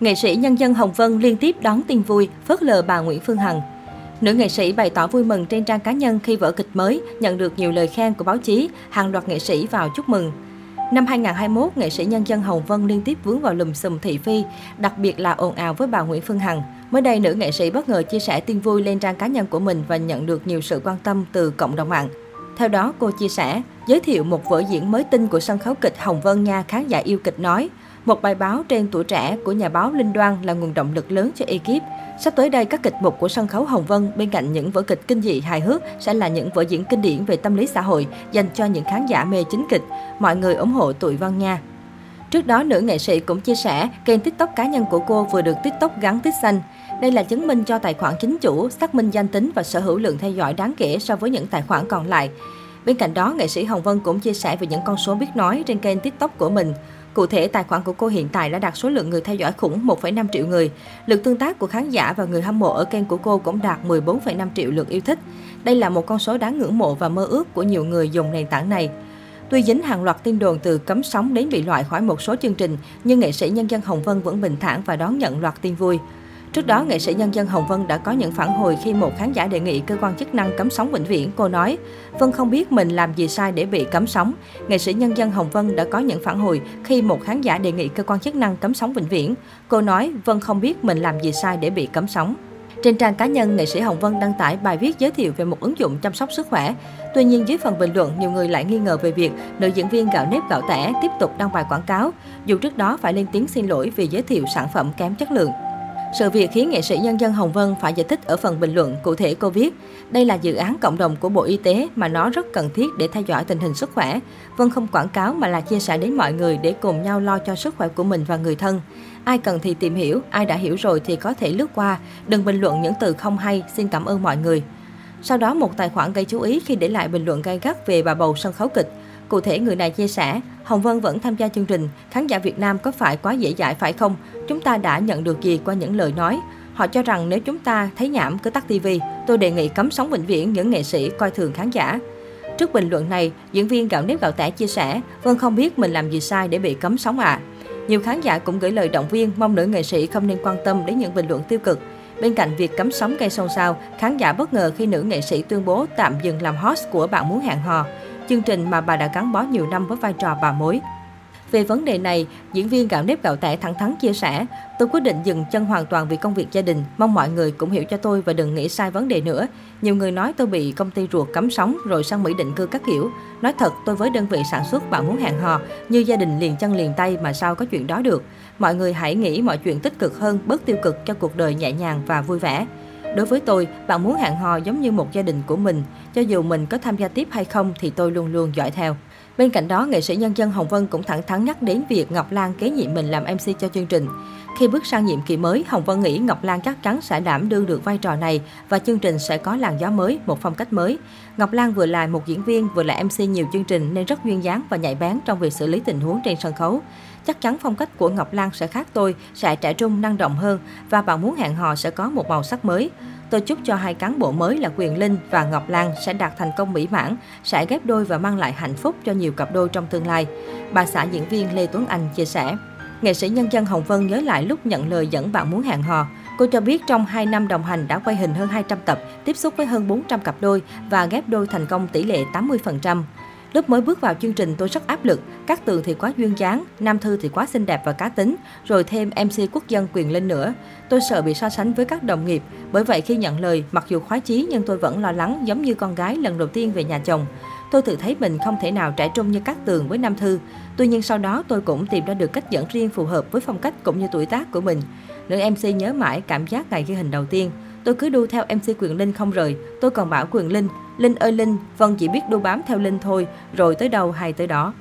Nghệ sĩ nhân dân Hồng Vân liên tiếp đón tin vui, phớt lờ bà Nguyễn Phương Hằng. Nữ nghệ sĩ bày tỏ vui mừng trên trang cá nhân khi vở kịch mới nhận được nhiều lời khen của báo chí, hàng loạt nghệ sĩ vào chúc mừng. Năm 2021, nghệ sĩ nhân dân Hồng Vân liên tiếp vướng vào lùm xùm thị phi, đặc biệt là ồn ào với bà Nguyễn Phương Hằng. Mới đây, nữ nghệ sĩ bất ngờ chia sẻ tin vui lên trang cá nhân của mình và nhận được nhiều sự quan tâm từ cộng đồng mạng. Theo đó, cô chia sẻ, giới thiệu một vở diễn mới tinh của sân khấu kịch Hồng Vân nha khán giả yêu kịch nói. Một bài báo trên tuổi trẻ của nhà báo Linh Đoan là nguồn động lực lớn cho ekip. Sắp tới đây, các kịch mục của sân khấu Hồng Vân bên cạnh những vở kịch kinh dị hài hước sẽ là những vở diễn kinh điển về tâm lý xã hội dành cho những khán giả mê chính kịch. Mọi người ủng hộ tụi Vân nha. Trước đó, nữ nghệ sĩ cũng chia sẻ, kênh TikTok cá nhân của cô vừa được TikTok gắn tích xanh. Đây là chứng minh cho tài khoản chính chủ, xác minh danh tính và sở hữu lượng theo dõi đáng kể so với những tài khoản còn lại. Bên cạnh đó, nghệ sĩ Hồng Vân cũng chia sẻ về những con số biết nói trên kênh TikTok của mình. Cụ thể, tài khoản của cô hiện tại đã đạt số lượng người theo dõi khủng 1,5 triệu người. Lượt tương tác của khán giả và người hâm mộ ở kênh của cô cũng đạt 14,5 triệu lượt yêu thích. Đây là một con số đáng ngưỡng mộ và mơ ước của nhiều người dùng nền tảng này. Tuy dính hàng loạt tin đồn từ cấm sóng đến bị loại khỏi một số chương trình, nhưng nghệ sĩ nhân dân Hồng Vân vẫn bình thản và đón nhận loạt tin vui. Trước đó, nghệ sĩ nhân dân Hồng Vân đã có những phản hồi khi một khán giả đề nghị cơ quan chức năng cấm sóng vĩnh viễn. Cô nói, Vân không biết mình làm gì sai để bị cấm sóng. Nghệ sĩ nhân dân Hồng Vân đã có những phản hồi khi một khán giả đề nghị cơ quan chức năng cấm sóng vĩnh viễn. Cô nói, Vân không biết mình làm gì sai để bị cấm sóng. Trên trang cá nhân, nghệ sĩ Hồng Vân đăng tải bài viết giới thiệu về một ứng dụng chăm sóc sức khỏe. Tuy nhiên, dưới phần bình luận, nhiều người lại nghi ngờ về việc nữ diễn viên gạo nếp gạo tẻ tiếp tục đăng bài quảng cáo, dù trước đó phải lên tiếng xin lỗi vì giới thiệu sản phẩm kém chất lượng. Sự việc khiến nghệ sĩ nhân dân Hồng Vân phải giải thích ở phần bình luận. Cụ thể cô viết, đây là dự án cộng đồng của Bộ Y tế mà nó rất cần thiết để theo dõi tình hình sức khỏe. Vân không quảng cáo mà là chia sẻ đến mọi người để cùng nhau lo cho sức khỏe của mình và người thân. Ai cần thì tìm hiểu, ai đã hiểu rồi thì có thể lướt qua. Đừng bình luận những từ không hay, xin cảm ơn mọi người. Sau đó một tài khoản gây chú ý khi để lại bình luận gay gắt về bà bầu sân khấu kịch. Cụ thể, người này chia sẻ, Hồng Vân vẫn tham gia chương trình, khán giả Việt Nam có phải quá dễ dãi phải không? Chúng ta đã nhận được gì qua những lời nói? Họ cho rằng nếu chúng ta thấy nhảm cứ tắt tivi tôi đề nghị cấm sóng vĩnh viễn những nghệ sĩ coi thường khán giả. Trước bình luận này, diễn viên gạo nếp gạo tẻ chia sẻ, Vân không biết mình làm gì sai để bị cấm sóng ạ. À. Nhiều khán giả cũng gửi lời động viên mong nữ nghệ sĩ không nên quan tâm đến những bình luận tiêu cực. Bên cạnh việc cấm sóng gây xôn xao, khán giả bất ngờ khi nữ nghệ sĩ tuyên bố tạm dừng làm host của Bạn Muốn Hẹn Hò chương trình mà bà đã gắn bó nhiều năm với vai trò bà mối. Về vấn đề này, diễn viên gạo nếp gạo tẻ thẳng thắn chia sẻ, tôi quyết định dừng chân hoàn toàn vì công việc gia đình, mong mọi người cũng hiểu cho tôi và đừng nghĩ sai vấn đề nữa. Nhiều người nói tôi bị công ty ruột cấm sóng rồi sang Mỹ định cư các kiểu. Nói thật, tôi với đơn vị sản xuất bạn muốn hẹn hò, như gia đình liền chân liền tay mà sao có chuyện đó được. Mọi người hãy nghĩ mọi chuyện tích cực hơn, bớt tiêu cực cho cuộc đời nhẹ nhàng và vui vẻ. Đối với tôi, bạn muốn hẹn hò giống như một gia đình của mình. Cho dù mình có tham gia tiếp hay không thì tôi luôn luôn dõi theo. Bên cạnh đó, nghệ sĩ nhân dân Hồng Vân cũng thẳng thắn nhắc đến việc Ngọc Lan kế nhiệm mình làm MC cho chương trình. Khi bước sang nhiệm kỳ mới, Hồng Vân nghĩ Ngọc Lan chắc chắn sẽ đảm đương được vai trò này và chương trình sẽ có làn gió mới, một phong cách mới. Ngọc Lan vừa là một diễn viên, vừa là MC nhiều chương trình nên rất duyên dáng và nhạy bén trong việc xử lý tình huống trên sân khấu. Chắc chắn phong cách của Ngọc Lan sẽ khác tôi, sẽ trẻ trung, năng động hơn và bạn muốn hẹn hò sẽ có một màu sắc mới. Tôi chúc cho hai cán bộ mới là Quyền Linh và Ngọc Lan sẽ đạt thành công mỹ mãn, sẽ ghép đôi và mang lại hạnh phúc cho nhiều cặp đôi trong tương lai. Bà xã diễn viên Lê Tuấn Anh chia sẻ. Nghệ sĩ nhân dân Hồng Vân nhớ lại lúc nhận lời dẫn bạn muốn hẹn hò. Cô cho biết trong 2 năm đồng hành đã quay hình hơn 200 tập, tiếp xúc với hơn 400 cặp đôi và ghép đôi thành công tỷ lệ 80%. Lúc mới bước vào chương trình tôi rất áp lực, các tường thì quá duyên dáng, Nam Thư thì quá xinh đẹp và cá tính, rồi thêm MC quốc dân quyền lên nữa. Tôi sợ bị so sánh với các đồng nghiệp, bởi vậy khi nhận lời, mặc dù khoái chí nhưng tôi vẫn lo lắng giống như con gái lần đầu tiên về nhà chồng. Tôi tự thấy mình không thể nào trẻ trung như các tường với Nam Thư. Tuy nhiên sau đó tôi cũng tìm ra được cách dẫn riêng phù hợp với phong cách cũng như tuổi tác của mình. Nữ MC nhớ mãi cảm giác ngày ghi hình đầu tiên. Tôi cứ đu theo MC Quyền Linh không rời. Tôi còn bảo Quyền Linh, Linh ơi Linh, Vân chỉ biết đu bám theo Linh thôi, rồi tới đâu hay tới đó.